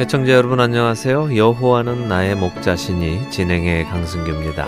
애청자 여러분 안녕하세요. 여호와는 나의 목자시니 진행의 강승규입니다.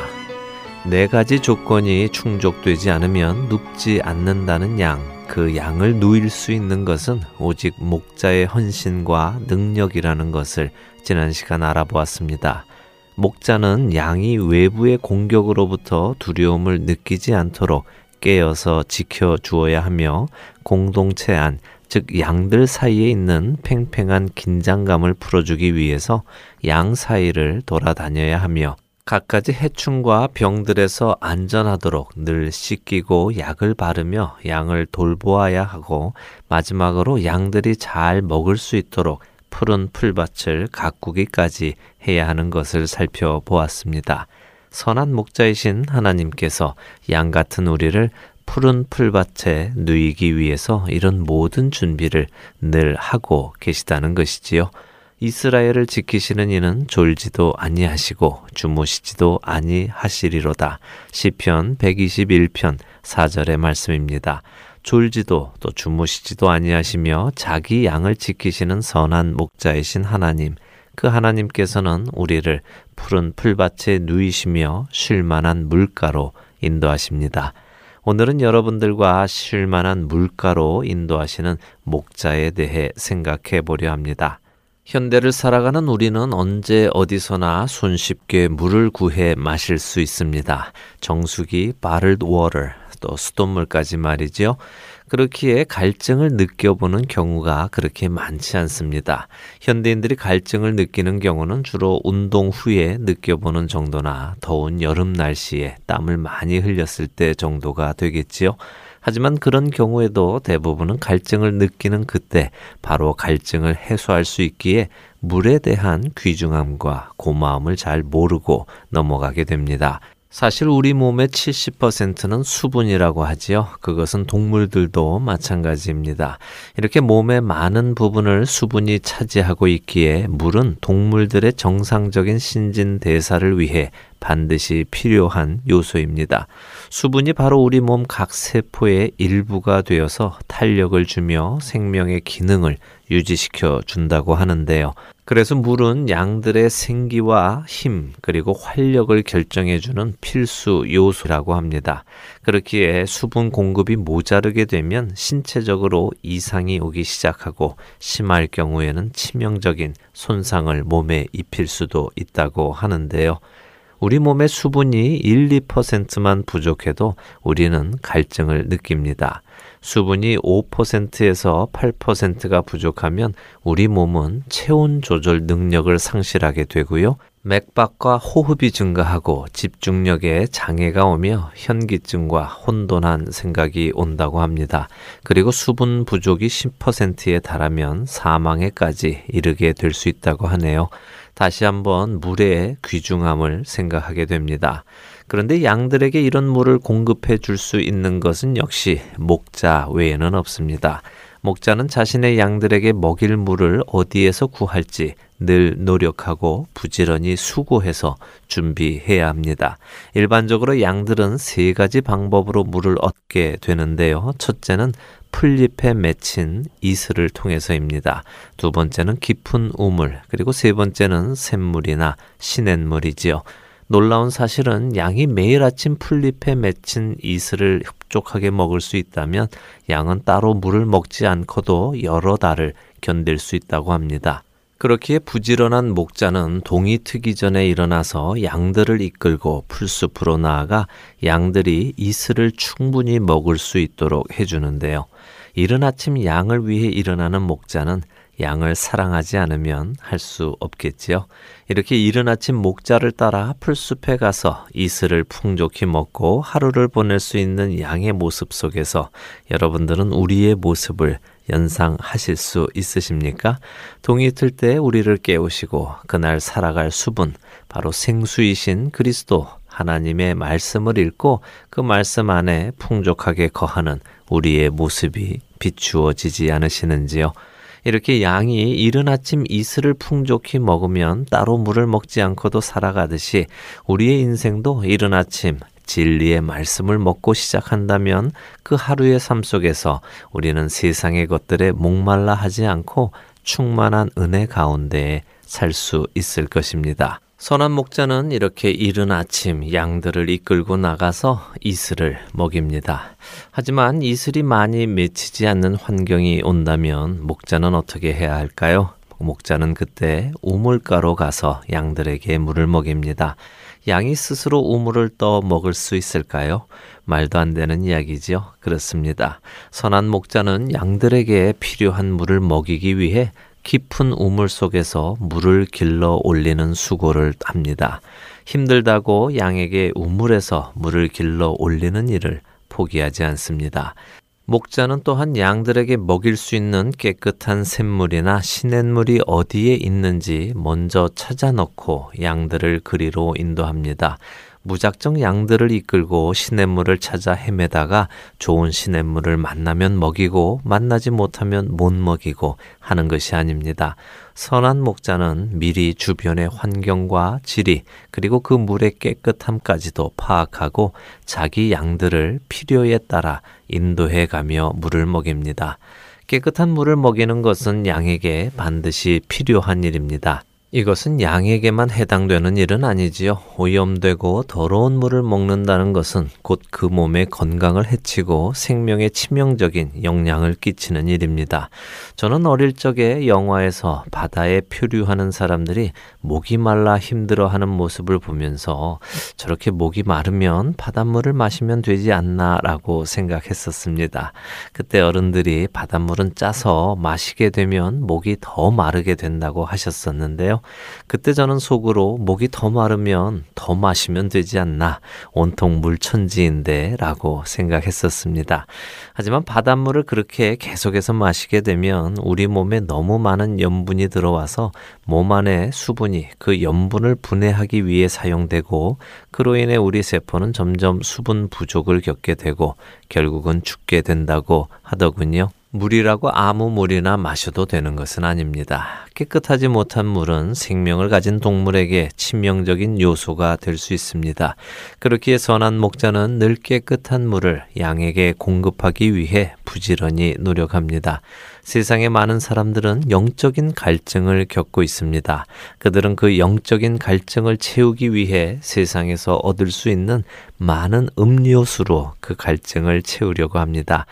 네 가지 조건이 충족되지 않으면 눕지 않는다는 양, 그 양을 누일 수 있는 것은 오직 목자의 헌신과 능력이라는 것을 지난 시간 알아보았습니다. 목자는 양이 외부의 공격으로부터 두려움을 느끼지 않도록 깨어서 지켜 주어야 하며 공동체 안, 즉 양들 사이에 있는 팽팽한 긴장감을 풀어주기 위해서 양 사이를 돌아다녀야 하며 갖가지 해충과 병들에서 안전하도록 늘 씻기고 약을 바르며 양을 돌보아야 하고 마지막으로 양들이 잘 먹을 수 있도록 푸른 풀밭을 가꾸기까지 해야 하는 것을 살펴보았습니다. 선한 목자이신 하나님께서 양 같은 우리를 푸른 풀밭에 누이기 위해서 이런 모든 준비를 늘 하고 계시다는 것이지요. 이스라엘을 지키시는 이는 졸지도 아니하시고 주무시지도 아니하시리로다. 시편 121편 4절의 말씀입니다. 졸지도 또 주무시지도 아니하시며 자기 양을 지키시는 선한 목자이신 하나님 그 하나님께서는 우리를 푸른 풀밭에 누이시며 쉴 만한 물가로 인도하십니다. 오늘은 여러분들과 쉴만한 물가로 인도하시는 목자에 대해 생각해 보려 합니다. 현대를 살아가는 우리는 언제 어디서나 손쉽게 물을 구해 마실 수 있습니다. 정수기, bottled water, 또 수돗물까지 말이죠. 그렇기에 갈증을 느껴보는 경우가 그렇게 많지 않습니다. 현대인들이 갈증을 느끼는 경우는 주로 운동 후에 느껴보는 정도나 더운 여름 날씨에 땀을 많이 흘렸을 때 정도가 되겠지요. 하지만 그런 경우에도 대부분은 갈증을 느끼는 그때 바로 갈증을 해소할 수 있기에 물에 대한 귀중함과 고마움을 잘 모르고 넘어가게 됩니다. 사실 우리 몸의 70%는 수분이라고 하지요. 그것은 동물들도 마찬가지입니다. 이렇게 몸의 많은 부분을 수분이 차지하고 있기에 물은 동물들의 정상적인 신진 대사를 위해 반드시 필요한 요소입니다. 수분이 바로 우리 몸 각 세포의 일부가 되어서 탄력을 주며 생명의 기능을 유지시켜 준다고 하는데요. 그래서 물은 양들의 생기와 힘 그리고 활력을 결정해주는 필수 요소라고 합니다. 그렇기에 수분 공급이 모자르게 되면 신체적으로 이상이 오기 시작하고 심할 경우에는 치명적인 손상을 몸에 입힐 수도 있다고 하는데요. 우리 몸의 수분이 1, 2%만 부족해도 우리는 갈증을 느낍니다. 수분이 5%에서 8%가 부족하면 우리 몸은 체온 조절 능력을 상실하게 되고요. 맥박과 호흡이 증가하고 집중력에 장애가 오며 현기증과 혼돈한 생각이 온다고 합니다. 그리고 수분 부족이 10%에 달하면 사망에까지 이르게 될 수 있다고 하네요. 다시 한번 물의 귀중함을 생각하게 됩니다. 그런데 양들에게 이런 물을 공급해 줄 수 있는 것은 역시 목자 외에는 없습니다. 목자는 자신의 양들에게 먹일 물을 어디에서 구할지 늘 노력하고 부지런히 수고해서 준비해야 합니다. 일반적으로 양들은 세 가지 방법으로 물을 얻게 되는데요. 첫째는 풀잎에 맺힌 이슬을 통해서입니다. 두 번째는 깊은 우물, 그리고 세 번째는 샘물이나 시냇물이지요. 놀라운 사실은 양이 매일 아침 풀잎에 맺힌 이슬을 흡족하게 먹을 수 있다면 양은 따로 물을 먹지 않고도 여러 달을 견딜 수 있다고 합니다. 그렇기에 부지런한 목자는 동이 트기 전에 일어나서 양들을 이끌고 풀숲으로 나아가 양들이 이슬을 충분히 먹을 수 있도록 해주는데요. 이른 아침 양을 위해 일어나는 목자는 양을 사랑하지 않으면 할 수 없겠지요. 이렇게 이른 아침 목자를 따라 풀숲에 가서 이슬을 풍족히 먹고 하루를 보낼 수 있는 양의 모습 속에서 여러분들은 우리의 모습을 연상하실 수 있으십니까? 동이 틀 때 우리를 깨우시고 그날 살아갈 수분, 바로 생수이신 그리스도 하나님의 말씀을 읽고 그 말씀 안에 풍족하게 거하는 우리의 모습이 비추어지지 않으시는지요? 이렇게 양이 이른 아침 이슬을 풍족히 먹으면 따로 물을 먹지 않고도 살아가듯이 우리의 인생도 이른 아침 진리의 말씀을 먹고 시작한다면 그 하루의 삶 속에서 우리는 세상의 것들에 목말라 하지 않고 충만한 은혜 가운데 살 수 있을 것입니다. 선한 목자는 이렇게 이른 아침 양들을 이끌고 나가서 이슬을 먹입니다. 하지만 이슬이 많이 맺히지 않는 환경이 온다면 목자는 어떻게 해야 할까요? 목자는 그때 우물가로 가서 양들에게 물을 먹입니다. 양이 스스로 우물을 떠 먹을 수 있을까요? 말도 안 되는 이야기지요. 그렇습니다. 선한 목자는 양들에게 필요한 물을 먹이기 위해 깊은 우물 속에서 물을 길러 올리는 수고를 합니다. 힘들다고 양에게 우물에서 물을 길러 올리는 일을 포기하지 않습니다. 목자는 또한 양들에게 먹일 수 있는 깨끗한 샘물이나 시냇물이 어디에 있는지 먼저 찾아 놓고 양들을 그리로 인도합니다. 무작정 양들을 이끌고 시냇물을 찾아 헤매다가 좋은 시냇물을 만나면 먹이고 만나지 못하면 못 먹이고 하는 것이 아닙니다. 선한 목자는 미리 주변의 환경과 지리 그리고 그 물의 깨끗함까지도 파악하고 자기 양들을 필요에 따라 인도해 가며 물을 먹입니다. 깨끗한 물을 먹이는 것은 양에게 반드시 필요한 일입니다. 이것은 양에게만 해당되는 일은 아니지요. 오염되고 더러운 물을 먹는다는 것은 곧 그 몸의 건강을 해치고 생명에 치명적인 영향을 끼치는 일입니다. 저는 어릴 적에 영화에서 바다에 표류하는 사람들이 목이 말라 힘들어하는 모습을 보면서 저렇게 목이 마르면 바닷물을 마시면 되지 않나라고 생각했었습니다. 그때 어른들이 바닷물은 짜서 마시게 되면 목이 더 마르게 된다고 하셨었는데요. 그때 저는 속으로 목이 더 마르면 더 마시면 되지 않나 온통 물천지인데 라고 생각했었습니다. 하지만 바닷물을 그렇게 계속해서 마시게 되면 우리 몸에 너무 많은 염분이 들어와서 몸 안에 수분이 그 염분을 분해하기 위해 사용되고 그로 인해 우리 세포는 점점 수분 부족을 겪게 되고 결국은 죽게 된다고 하더군요. 물이라고 아무 물이나 마셔도 되는 것은 아닙니다. 깨끗하지 못한 물은 생명을 가진 동물에게 치명적인 요소가 될 수 있습니다. 그렇기에 선한 목자는 늘 깨끗한 물을 양에게 공급하기 위해 부지런히 노력합니다. 세상의 많은 사람들은 영적인 갈증을 겪고 있습니다. 그들은 그 영적인 갈증을 채우기 위해 세상에서 얻을 수 있는 많은 음료수로 그 갈증을 채우려고 합니다.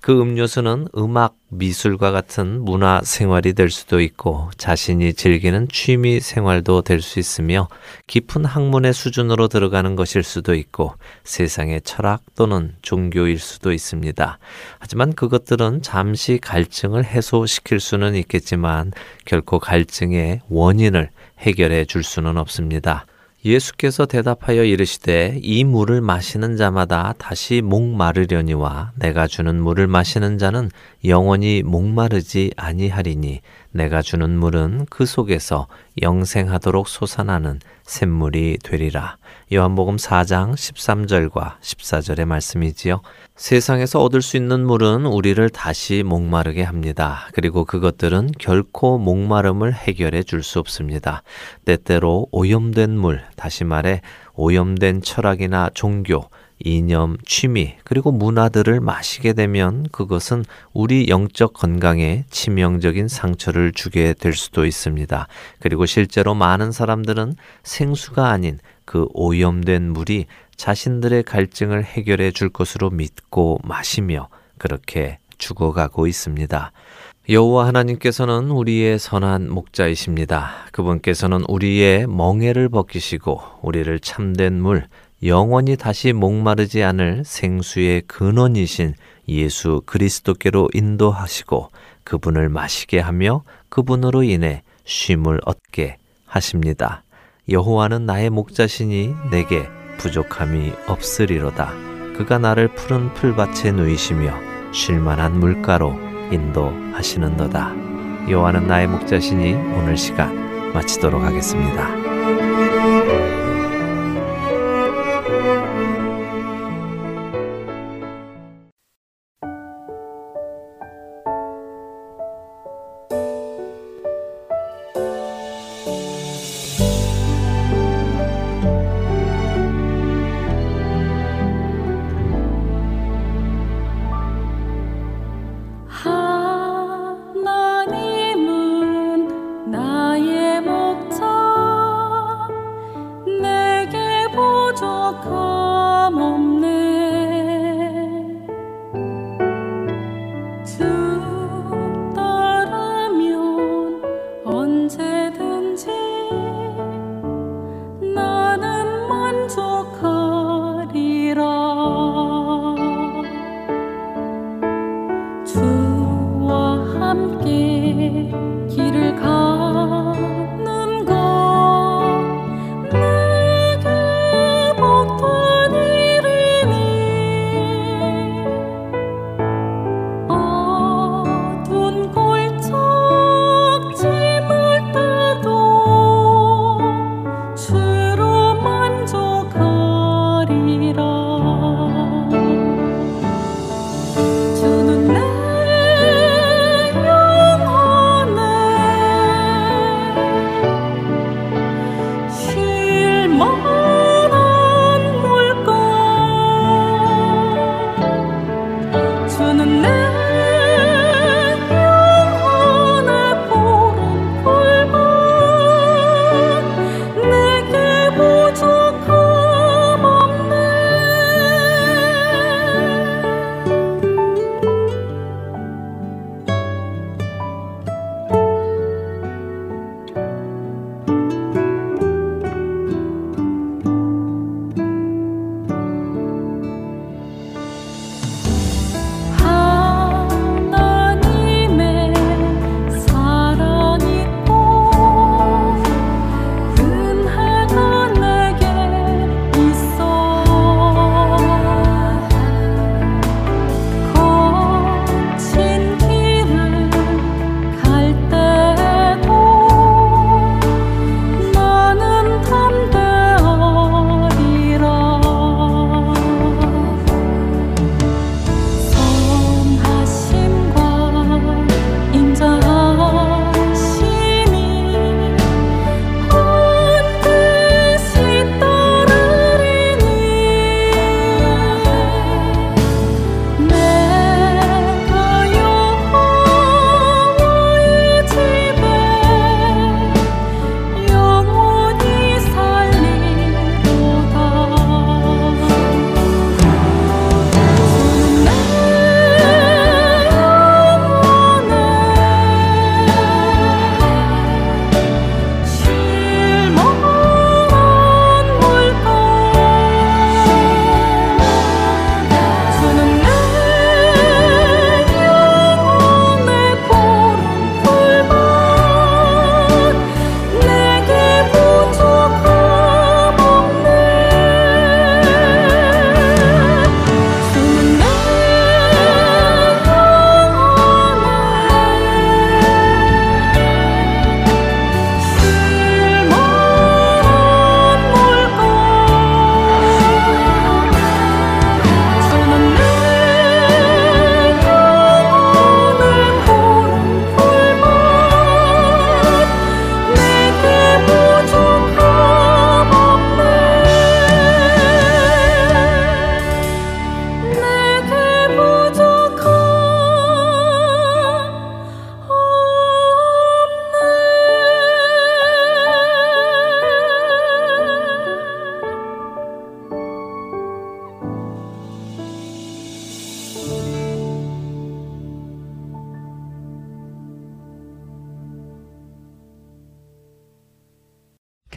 그 음료수는 음악, 미술과 같은 문화 생활이 될 수도 있고 자신이 즐기는 취미 생활도 될 수 있으며 깊은 학문의 수준으로 들어가는 것일 수도 있고 세상의 철학 또는 종교일 수도 있습니다. 하지만 그것들은 잠시 갈증을 해소시킬 수는 있겠지만 결코 갈증의 원인을 해결해 줄 수는 없습니다. 예수께서 대답하여 이르시되 이 물을 마시는 자마다 다시 목마르려니와 내가 주는 물을 마시는 자는 영원히 목마르지 아니하리니 내가 주는 물은 그 속에서 영생하도록 솟아나는 샘물이 되리라. 요한복음 4장 13절과 14절의 말씀이지요. 세상에서 얻을 수 있는 물은 우리를 다시 목마르게 합니다. 그리고 그것들은 결코 목마름을 해결해 줄 수 없습니다. 때때로 오염된 물, 다시 말해 오염된 철학이나 종교, 이념, 취미, 그리고 문화들을 마시게 되면 그것은 우리 영적 건강에 치명적인 상처를 주게 될 수도 있습니다. 그리고 실제로 많은 사람들은 생수가 아닌 그 오염된 물이 자신들의 갈증을 해결해 줄 것으로 믿고 마시며 그렇게 죽어가고 있습니다. 여호와 하나님께서는 우리의 선한 목자이십니다. 그분께서는 우리의 멍에를 벗기시고 우리를 참된 물 영원히 다시 목마르지 않을 생수의 근원이신 예수 그리스도께로 인도하시고 그분을 마시게 하며 그분으로 인해 쉼을 얻게 하십니다. 여호와는 나의 목자시니 내게 부족함이 없으리로다. 그가 나를 푸른 풀밭에 누이시며 쉴만한 물가로 인도하시는도다. 여호와는 나의 목자시니 오늘 시간 마치도록 하겠습니다.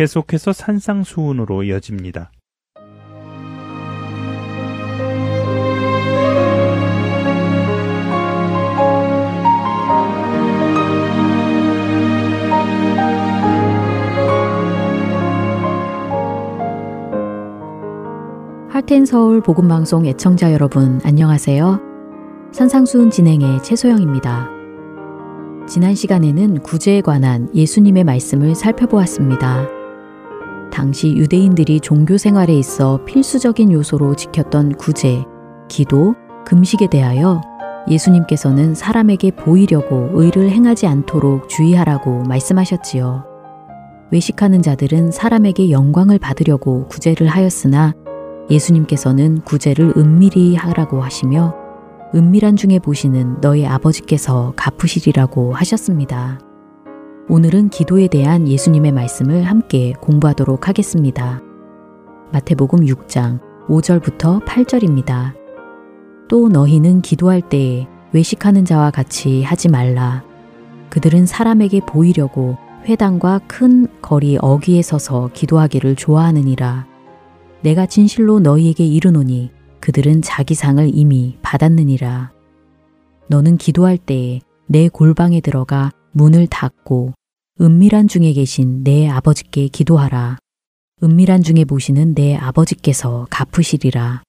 계속해서 산상수훈으로 이어집니다. 할텐 서울 복음 방송 애청자 여러분 안녕하세요. 산상수훈 진행의 최소영입니다. 지난 시간에는 구제에 관한 예수님의 말씀을 살펴보았습니다. 당시 유대인들이 종교 생활에 있어 필수적인 요소로 지켰던 구제, 기도, 금식에 대하여 예수님께서는 사람에게 보이려고 의를 행하지 않도록 주의하라고 말씀하셨지요. 외식하는 자들은 사람에게 영광을 받으려고 구제를 하였으나 예수님께서는 구제를 은밀히 하라고 하시며 은밀한 중에 보시는 너희 아버지께서 갚으시리라고 하셨습니다. 오늘은 기도에 대한 예수님의 말씀을 함께 공부하도록 하겠습니다. 마태복음 6장 5절부터 8절입니다. 또 너희는 기도할 때에 외식하는 자와 같이 하지 말라. 그들은 사람에게 보이려고 회당과 큰 거리 어귀에 서서 기도하기를 좋아하느니라. 내가 진실로 너희에게 이르노니 그들은 자기 상을 이미 받았느니라. 너는 기도할 때에 내 골방에 들어가 문을 닫고 은밀한 중에 계신 내 아버지께 기도하라. 은밀한 중에 보시는 내 아버지께서 갚으시리라.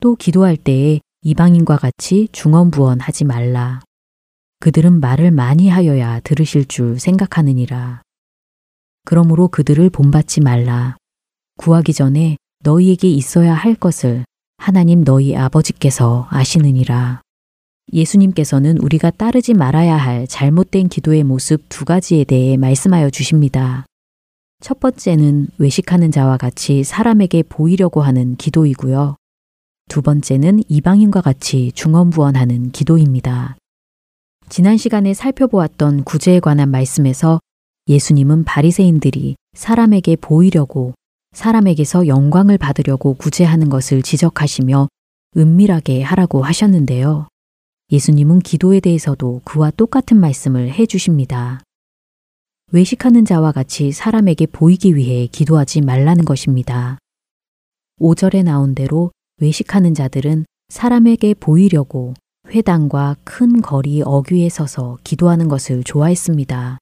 또 기도할 때에 이방인과 같이 중언부언하지 말라. 그들은 말을 많이 하여야 들으실 줄 생각하느니라. 그러므로 그들을 본받지 말라. 구하기 전에 너희에게 있어야 할 것을 하나님 너희 아버지께서 아시느니라. 예수님께서는 우리가 따르지 말아야 할 잘못된 기도의 모습 두 가지에 대해 말씀하여 주십니다. 첫 번째는 외식하는 자와 같이 사람에게 보이려고 하는 기도이고요. 두 번째는 이방인과 같이 중언부언하는 기도입니다. 지난 시간에 살펴보았던 구제에 관한 말씀에서 예수님은 바리새인들이 사람에게 보이려고 사람에게서 영광을 받으려고 구제하는 것을 지적하시며 은밀하게 하라고 하셨는데요. 예수님은 기도에 대해서도 그와 똑같은 말씀을 해 주십니다. 외식하는 자와 같이 사람에게 보이기 위해 기도하지 말라는 것입니다. 5절에 나온 대로 외식하는 자들은 사람에게 보이려고 회당과 큰 거리 어귀에 서서 기도하는 것을 좋아했습니다.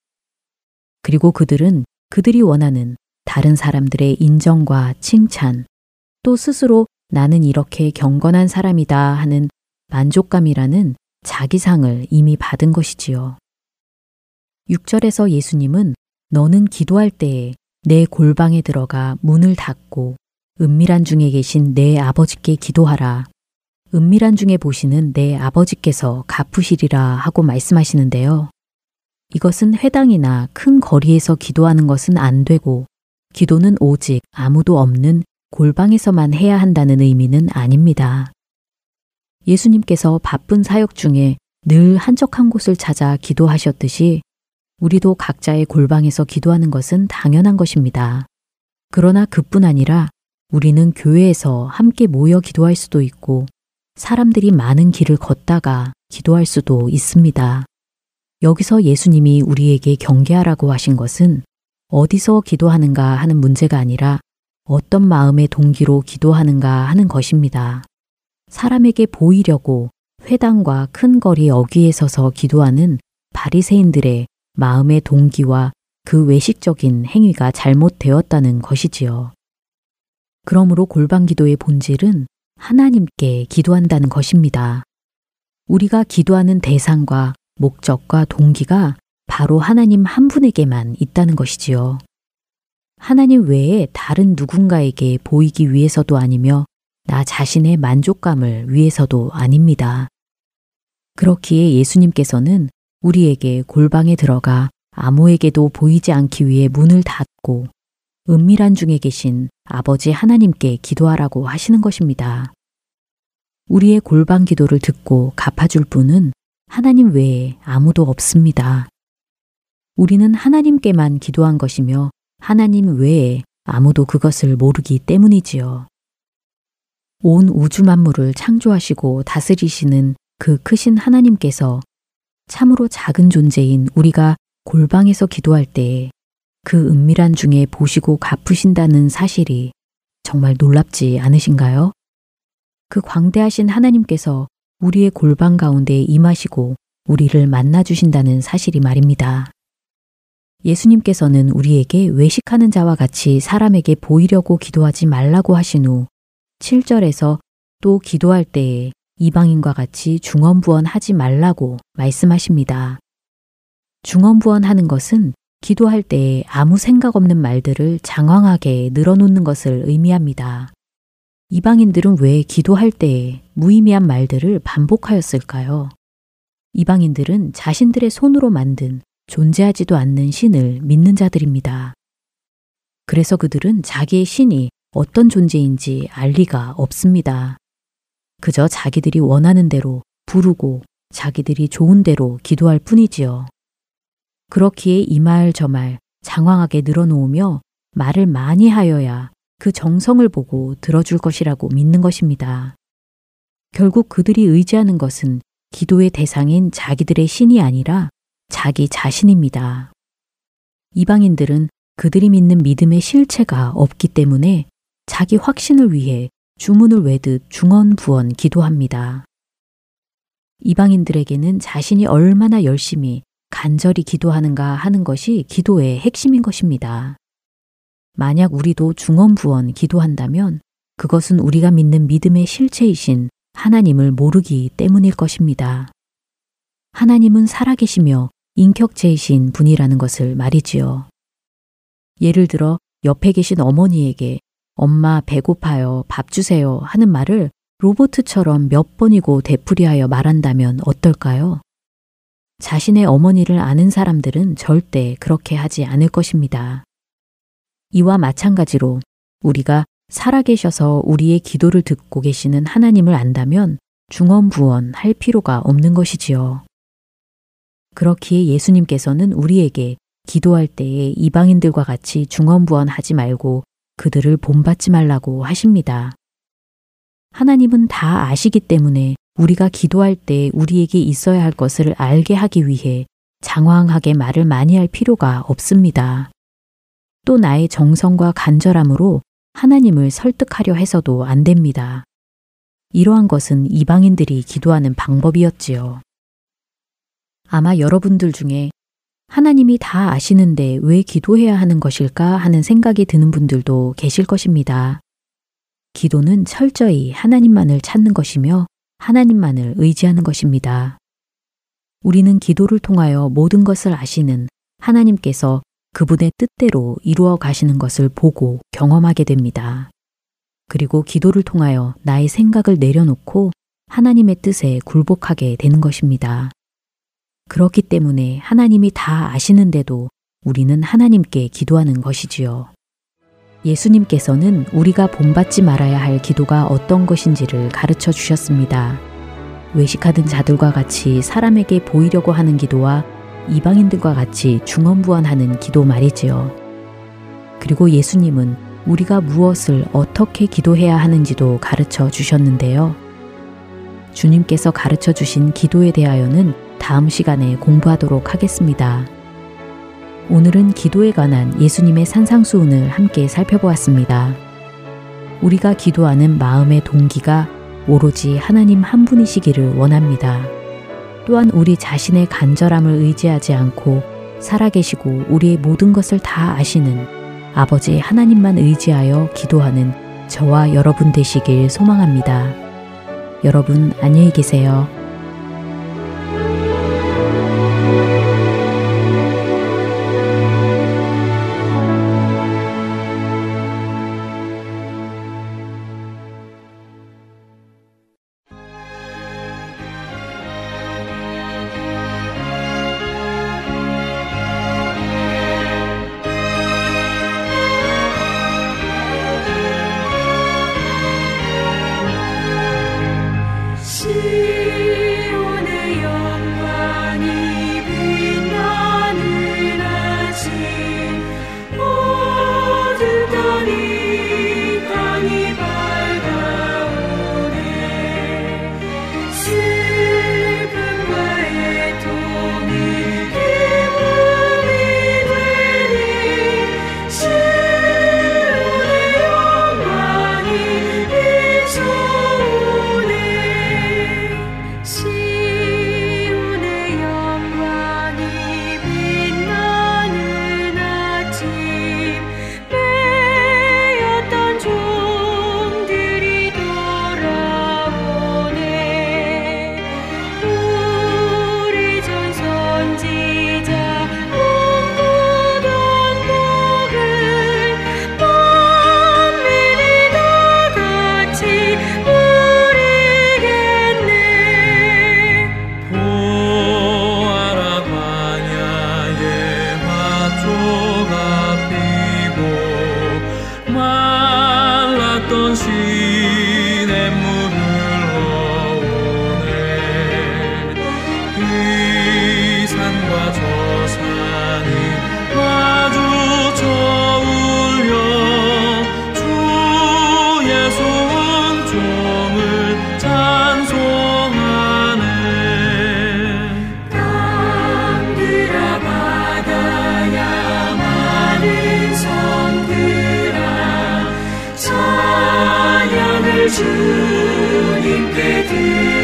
그리고 그들은 그들이 원하는 다른 사람들의 인정과 칭찬, 또 스스로 나는 이렇게 경건한 사람이다 하는 만족감이라는 자기상을 이미 받은 것이지요. 6절에서 예수님은 너는 기도할 때에 내 골방에 들어가 문을 닫고 은밀한 중에 계신 내 아버지께 기도하라. 은밀한 중에 보시는 내 아버지께서 갚으시리라 하고 말씀하시는데요. 이것은 회당이나 큰 거리에서 기도하는 것은 안 되고 기도는 오직 아무도 없는 골방에서만 해야 한다는 의미는 아닙니다. 예수님께서 바쁜 사역 중에 늘 한적한 곳을 찾아 기도하셨듯이 우리도 각자의 골방에서 기도하는 것은 당연한 것입니다. 그러나 그뿐 아니라 우리는 교회에서 함께 모여 기도할 수도 있고 사람들이 많은 길을 걷다가 기도할 수도 있습니다. 여기서 예수님이 우리에게 경계하라고 하신 것은 어디서 기도하는가 하는 문제가 아니라 어떤 마음의 동기로 기도하는가 하는 것입니다. 사람에게 보이려고 회당과 큰 거리 어귀에 서서 기도하는 바리새인들의 마음의 동기와 그 외식적인 행위가 잘못되었다는 것이지요. 그러므로 골방 기도의 본질은 하나님께 기도한다는 것입니다. 우리가 기도하는 대상과 목적과 동기가 바로 하나님 한 분에게만 있다는 것이지요. 하나님 외에 다른 누군가에게 보이기 위해서도 아니며 나 자신의 만족감을 위해서도 아닙니다. 그렇기에 예수님께서는 우리에게 골방에 들어가 아무에게도 보이지 않기 위해 문을 닫고 은밀한 중에 계신 아버지 하나님께 기도하라고 하시는 것입니다. 우리의 골방 기도를 듣고 갚아줄 분은 하나님 외에 아무도 없습니다. 우리는 하나님께만 기도한 것이며 하나님 외에 아무도 그것을 모르기 때문이지요. 온 우주 만물을 창조하시고 다스리시는 그 크신 하나님께서 참으로 작은 존재인 우리가 골방에서 기도할 때그 은밀한 중에 보시고 갚으신다는 사실이 정말 놀랍지 않으신가요? 그 광대하신 하나님께서 우리의 골방 가운데 임하시고 우리를 만나주신다는 사실이 말입니다. 예수님께서는 우리에게 외식하는 자와 같이 사람에게 보이려고 기도하지 말라고 하신 후 7절에서 또 기도할 때에 이방인과 같이 중언부언 하지 말라고 말씀하십니다. 중언부언 하는 것은 기도할 때에 아무 생각 없는 말들을 장황하게 늘어놓는 것을 의미합니다. 이방인들은 왜 기도할 때에 무의미한 말들을 반복하였을까요? 이방인들은 자신들의 손으로 만든 존재하지도 않는 신을 믿는 자들입니다. 그래서 그들은 자기의 신이 어떤 존재인지 알 리가 없습니다. 그저 자기들이 원하는 대로 부르고 자기들이 좋은 대로 기도할 뿐이지요. 그렇기에 이 말 저 말 장황하게 늘어놓으며 말을 많이 하여야 그 정성을 보고 들어줄 것이라고 믿는 것입니다. 결국 그들이 의지하는 것은 기도의 대상인 자기들의 신이 아니라 자기 자신입니다. 이방인들은 그들이 믿는 믿음의 실체가 없기 때문에 자기 확신을 위해 주문을 외듯 중언부언 기도합니다. 이방인들에게는 자신이 얼마나 열심히 간절히 기도하는가 하는 것이 기도의 핵심인 것입니다. 만약 우리도 중언부언 기도한다면 그것은 우리가 믿는 믿음의 실체이신 하나님을 모르기 때문일 것입니다. 하나님은 살아계시며 인격체이신 분이라는 것을 말이지요. 예를 들어 옆에 계신 어머니에게 엄마 배고파요, 밥 주세요 하는 말을 로보트처럼 몇 번이고 되풀이하여 말한다면 어떨까요? 자신의 어머니를 아는 사람들은 절대 그렇게 하지 않을 것입니다. 이와 마찬가지로 우리가 살아계셔서 우리의 기도를 듣고 계시는 하나님을 안다면 중언부언 할 필요가 없는 것이지요. 그렇기에 예수님께서는 우리에게 기도할 때에 이방인들과 같이 중언부언 하지 말고 그들을 본받지 말라고 하십니다. 하나님은 다 아시기 때문에 우리가 기도할 때 우리에게 있어야 할 것을 알게 하기 위해 장황하게 말을 많이 할 필요가 없습니다. 또 나의 정성과 간절함으로 하나님을 설득하려 해서도 안 됩니다. 이러한 것은 이방인들이 기도하는 방법이었지요. 아마 여러분들 중에 하나님이 다 아시는데 왜 기도해야 하는 것일까 하는 생각이 드는 분들도 계실 것입니다. 기도는 철저히 하나님만을 찾는 것이며 하나님만을 의지하는 것입니다. 우리는 기도를 통하여 모든 것을 아시는 하나님께서 그분의 뜻대로 이루어 가시는 것을 보고 경험하게 됩니다. 그리고 기도를 통하여 나의 생각을 내려놓고 하나님의 뜻에 굴복하게 되는 것입니다. 그렇기 때문에 하나님이 다 아시는데도 우리는 하나님께 기도하는 것이지요. 예수님께서는 우리가 본받지 말아야 할 기도가 어떤 것인지를 가르쳐 주셨습니다. 외식하던 자들과 같이 사람에게 보이려고 하는 기도와 이방인들과 같이 중언부언하는 기도 말이지요. 그리고 예수님은 우리가 무엇을 어떻게 기도해야 하는지도 가르쳐 주셨는데요. 주님께서 가르쳐 주신 기도에 대하여는 다음 시간에 공부하도록 하겠습니다. 오늘은 기도에 관한 예수님의 산상수훈을 함께 살펴보았습니다. 우리가 기도하는 마음의 동기가 오로지 하나님 한 분이시기를 원합니다. 또한 우리 자신의 간절함을 의지하지 않고 살아계시고 우리의 모든 것을 다 아시는 아버지 하나님만 의지하여 기도하는 저와 여러분 되시길 소망합니다. 여러분 안녕히 계세요. 주님께 드리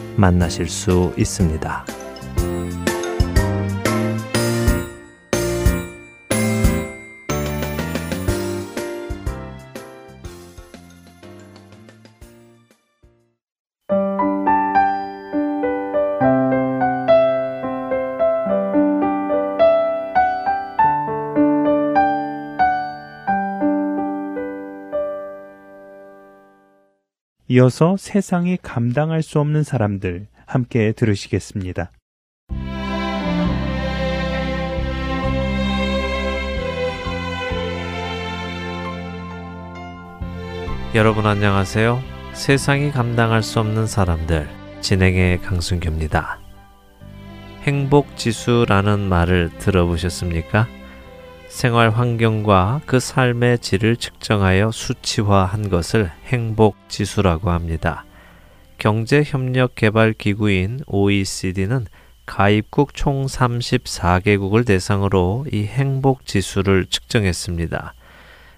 만나실 수 있습니다. 이어서 세상이 감당할 수 없는 사람들 함께 들으시겠습니다. 여러분 안녕하세요. 세상이 감당할 수 없는 사람들 진행의 강순규입니다. 행복 지수라는 말을 들어보셨습니까? 생활 환경과 그 삶의 질을 측정하여 수치화한 것을 행복 지수라고 합니다. 경제협력개발기구인 OECD는 가입국 총 34개국을 대상으로 이 행복 지수를 측정했습니다.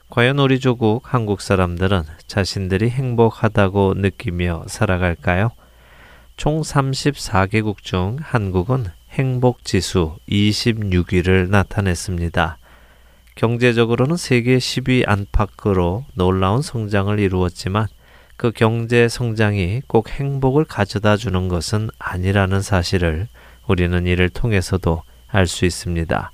과연 우리 조국 한국 사람들은 자신들이 행복하다고 느끼며 살아갈까요? 총 34개국 중 한국은 행복 지수 26위를 나타냈습니다. 경제적으로는 세계 10위 안팎으로 놀라운 성장을 이루었지만 그 경제 성장이 꼭 행복을 가져다 주는 것은 아니라는 사실을 우리는 이를 통해서도 알 수 있습니다.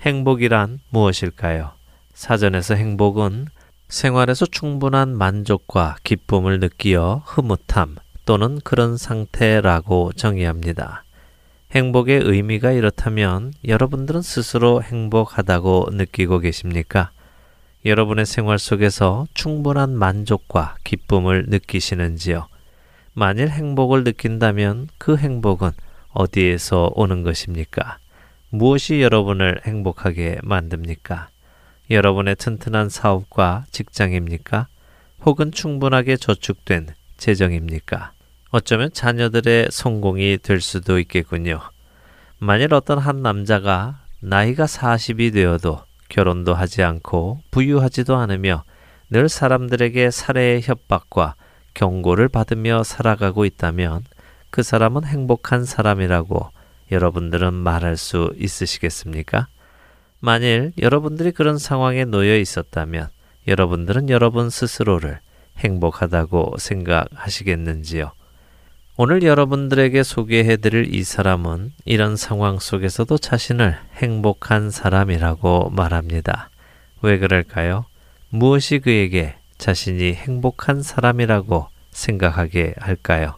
행복이란 무엇일까요? 사전에서 행복은 생활에서 충분한 만족과 기쁨을 느끼어 흐뭇함 또는 그런 상태라고 정의합니다. 행복의 의미가 이렇다면 여러분들은 스스로 행복하다고 느끼고 계십니까? 여러분의 생활 속에서 충분한 만족과 기쁨을 느끼시는지요? 만일 행복을 느낀다면 그 행복은 어디에서 오는 것입니까? 무엇이 여러분을 행복하게 만듭니까? 여러분의 튼튼한 사업과 직장입니까? 혹은 충분하게 저축된 재정입니까? 어쩌면 자녀들의 성공이 될 수도 있겠군요. 만일 어떤 한 남자가 나이가 40이 되어도 결혼도 하지 않고 부유하지도 않으며 늘 사람들에게 살해의 협박과 경고를 받으며 살아가고 있다면 그 사람은 행복한 사람이라고 여러분들은 말할 수 있으시겠습니까? 만일 여러분들이 그런 상황에 놓여 있었다면 여러분들은 여러분 스스로를 행복하다고 생각하시겠는지요? 오늘 여러분들에게 소개해 드릴 이 사람은 이런 상황 속에서도 자신을 행복한 사람이라고 말합니다. 왜 그럴까요? 무엇이 그에게 자신이 행복한 사람이라고 생각하게 할까요?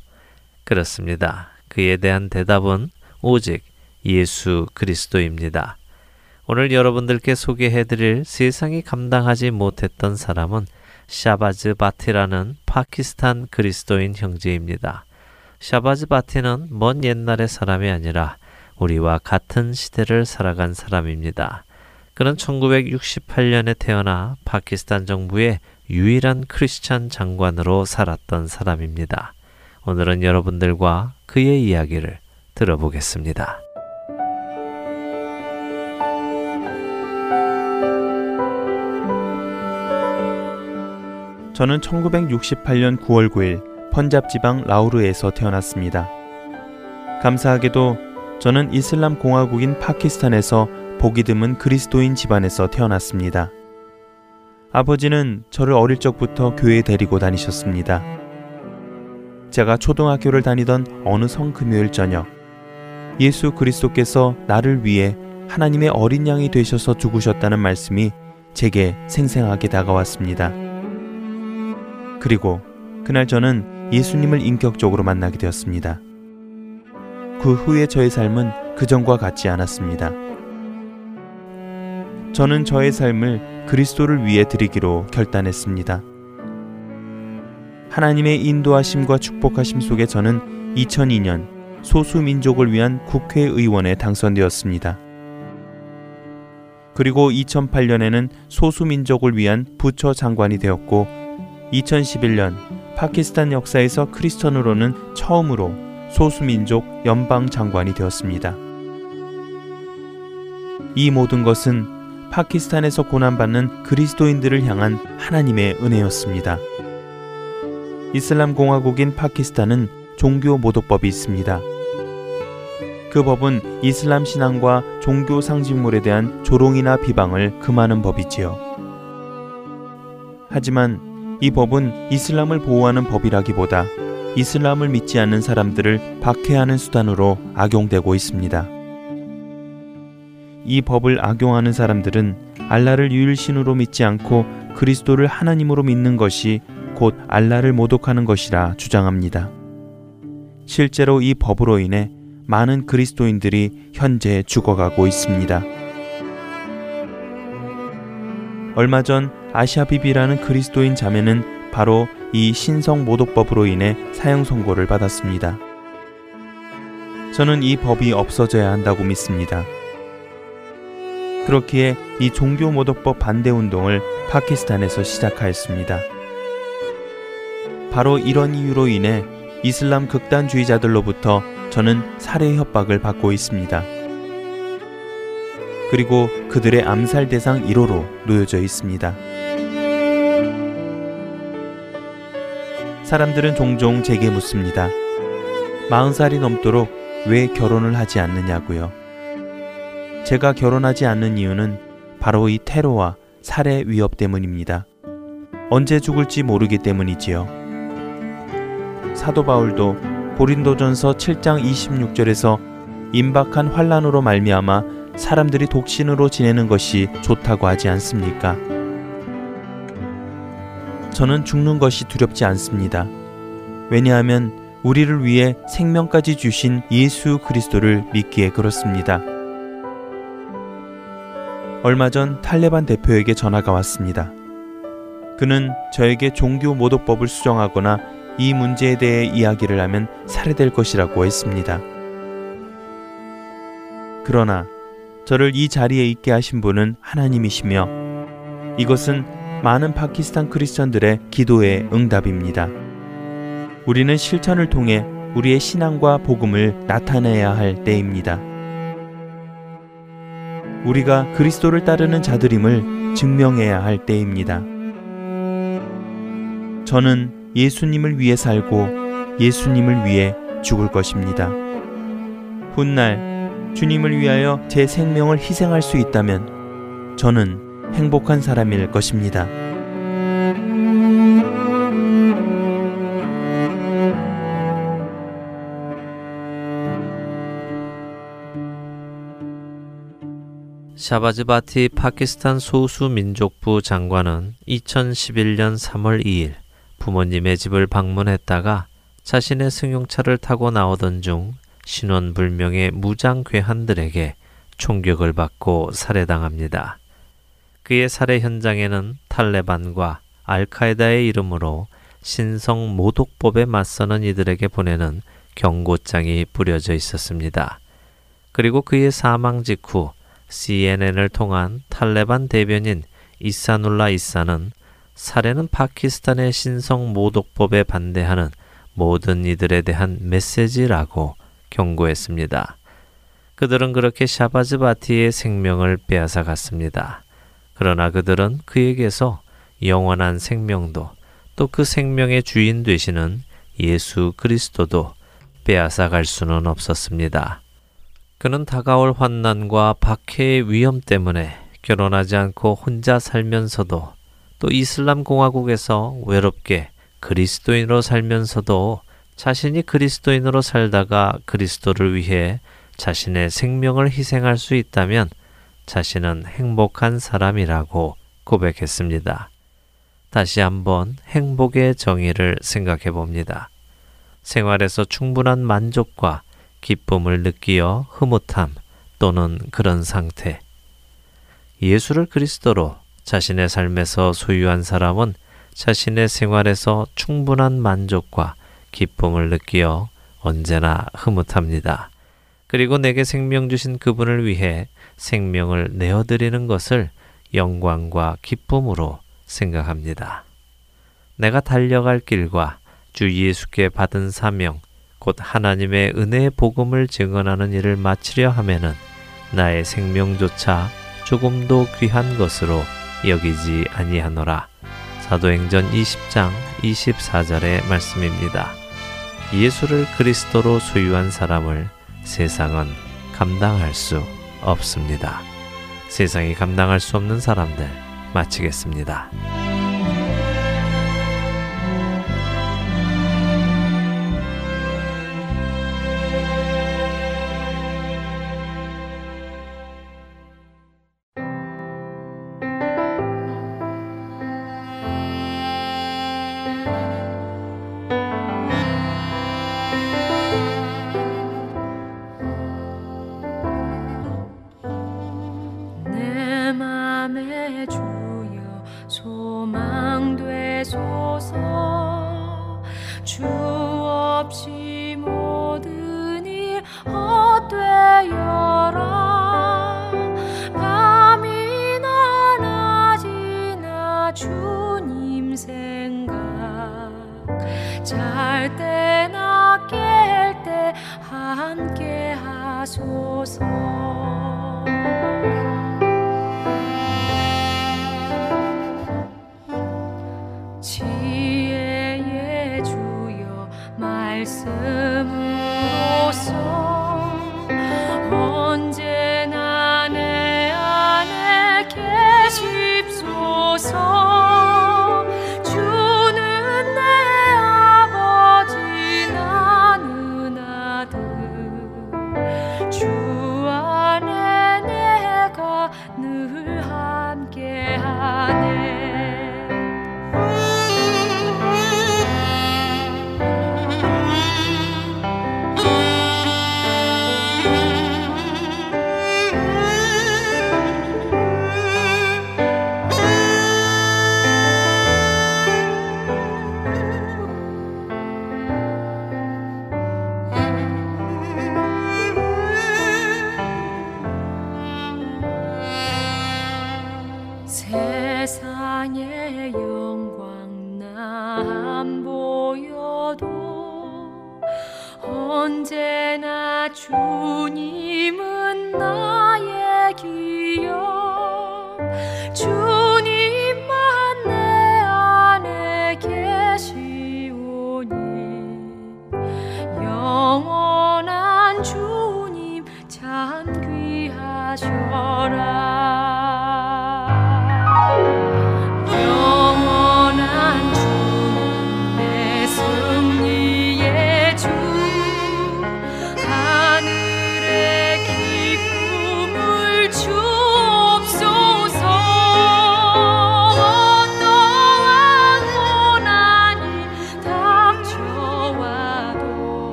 그렇습니다. 그에 대한 대답은 오직 예수 그리스도입니다. 오늘 여러분들께 소개해 드릴 세상이 감당하지 못했던 사람은 샤바즈 바티라는 파키스탄 그리스도인 형제입니다. 샤바즈 바티는 먼 옛날의 사람이 아니라 우리와 같은 시대를 살아간 사람입니다. 그는 1968년에 태어나 파키스탄 정부의 유일한 크리스찬 장관으로 살았던 사람입니다. 오늘은 여러분들과 그의 이야기를 들어보겠습니다. 저는 1968년 9월 9일 펀잡 지방 라우르에서 태어났습니다. 감사하게도 저는 이슬람 공화국인 파키스탄에서 보기 드문 그리스도인 집안에서 태어났습니다. 아버지는 저를 어릴 적부터 교회에 데리고 다니셨습니다. 제가 초등학교를 다니던 어느 성 금요일 저녁, 예수 그리스도께서 나를 위해 하나님의 어린 양이 되셔서 죽으셨다는 말씀이 제게 생생하게 다가왔습니다. 그리고 그날 저는 예수님을 인격적으로 만나게 되었습니다. 그 후에 저의 삶은 그전과 같지 않았습니다. 저는 저의 삶을 그리스도를 위해 드리기로 결단했습니다. 하나님의 인도하심과 축복하심 속에 저는 2002년 소수민족을 위한 국회의원에 당선되었습니다. 그리고 2008년에는 소수민족을 위한 부처 장관이 되었고 2011년 파키스탄 역사에서 크리스천으로는 처음으로 소수민족 연방 장관이 되었습니다. 이 모든 것은 파키스탄에서 고난받는 그리스도인들을 향한 하나님의 은혜였습니다. 이슬람 공화국인 파키스탄은 종교 모독법이 있습니다. 그 법은 이슬람 신앙과 종교 상징물에 대한 조롱이나 비방을 금하는 법이지요. 하지만 이 법은 이슬람을 보호하는 법이라기보다 이슬람을 믿지 않는 사람들을 박해하는 수단으로 악용되고 있습니다. 이 법을 악용하는 사람들은 알라를 유일신으로 믿지 않고 그리스도를 하나님으로 믿는 것이 곧 알라를 모독하는 것이라 주장합니다. 실제로 이 법으로 인해 많은 그리스도인들이 현재 죽어가고 있습니다. 얼마 전 아시아비비라는 그리스도인 자매는 바로 이 신성 모독법으로 인해 사형 선고를 받았습니다. 저는 이 법이 없어져야 한다고 믿습니다. 그렇기에 이 종교 모독법 반대 운동을 파키스탄에서 시작하였습니다. 바로 이런 이유로 인해 이슬람 극단주의자들로부터 저는 살해 협박을 받고 있습니다. 그리고 그들의 암살 대상 1호로 놓여져 있습니다. 사람들은 종종 제게 묻습니다. 40살이 넘도록 왜 결혼을 하지 않느냐고요. 제가 결혼하지 않는 이유는 바로 이 테러와 살해 위협 때문입니다. 언제 죽을지 모르기 때문이지요. 사도 바울도 고린도전서 7장 26절에서 임박한 환란으로 말미암아 사람들이 독신으로 지내는 것이 좋다고 하지 않습니까? 저는 죽는 것이 두렵지 않습니다. 왜냐하면 우리를 위해 생명까지 주신 예수 그리스도를 믿기에 그렇습니다. 얼마 전 탈레반 대표에게 전화가 왔습니다. 그는 저에게 종교 모독법을 수정하거나 이 문제에 대해 이야기를 하면 살해될 것이라고 했습니다. 그러나 저를 이 자리에 있게 하신 분은 하나님이시며 이것은 많은 파키스탄 크리스천들의 기도의 응답입니다. 우리는 실천을 통해 우리의 신앙과 복음을 나타내야 할 때입니다. 우리가 그리스도를 따르는 자들임을 증명해야 할 때입니다. 저는 예수님을 위해 살고 예수님을 위해 죽을 것입니다. 훗날 주님을 위하여 제 생명을 희생할 수 있다면 저는 행복한 사람일 것입니다. 샤바즈바티 파키스탄 소수민족부 장관은 2011년 3월 2일 부모님의 집을 방문했다가 자신의 승용차를 타고 나오던 중 신원불명의 무장 괴한들에게 총격을 받고 살해당합니다. 그의 살해 현장에는 탈레반과 알카에다의 이름으로 신성 모독법에 맞서는 이들에게 보내는 경고장이 뿌려져 있었습니다. 그리고 그의 사망 직후 CNN을 통한 탈레반 대변인 이사눌라 이사는 살해는 파키스탄의 신성 모독법에 반대하는 모든 이들에 대한 메시지라고 경고했습니다. 그들은 그렇게 샤바즈 바티의 생명을 빼앗아 갔습니다. 그러나 그들은 그에게서 영원한 생명도 또 그 생명의 주인 되시는 예수 그리스도도 빼앗아 갈 수는 없었습니다. 그는 다가올 환난과 박해의 위험 때문에 결혼하지 않고 혼자 살면서도 또 이슬람 공화국에서 외롭게 그리스도인으로 살면서도 자신이 그리스도인으로 살다가 그리스도를 위해 자신의 생명을 희생할 수 있다면 자신은 행복한 사람이라고 고백했습니다. 다시 한번 행복의 정의를 생각해 봅니다. 생활에서 충분한 만족과 기쁨을 느끼어 흐뭇함 또는 그런 상태. 예수를 그리스도로 자신의 삶에서 소유한 사람은 자신의 생활에서 충분한 만족과 기쁨을 느끼어 언제나 흐뭇합니다. 그리고 내게 생명 주신 그분을 위해 생명을 내어드리는 것을 영광과 기쁨으로 생각합니다. 내가 달려갈 길과 주 예수께 받은 사명, 곧 하나님의 은혜의 복음을 증언하는 일을 마치려 하면은 나의 생명조차 조금도 귀한 것으로 여기지 아니하노라. 사도행전 20장 24절의 말씀입니다. 예수를 그리스도로 소유한 사람을 세상은 감당할 수 없습니다. 세상이 감당할 수 없는 사람들 마치겠습니다.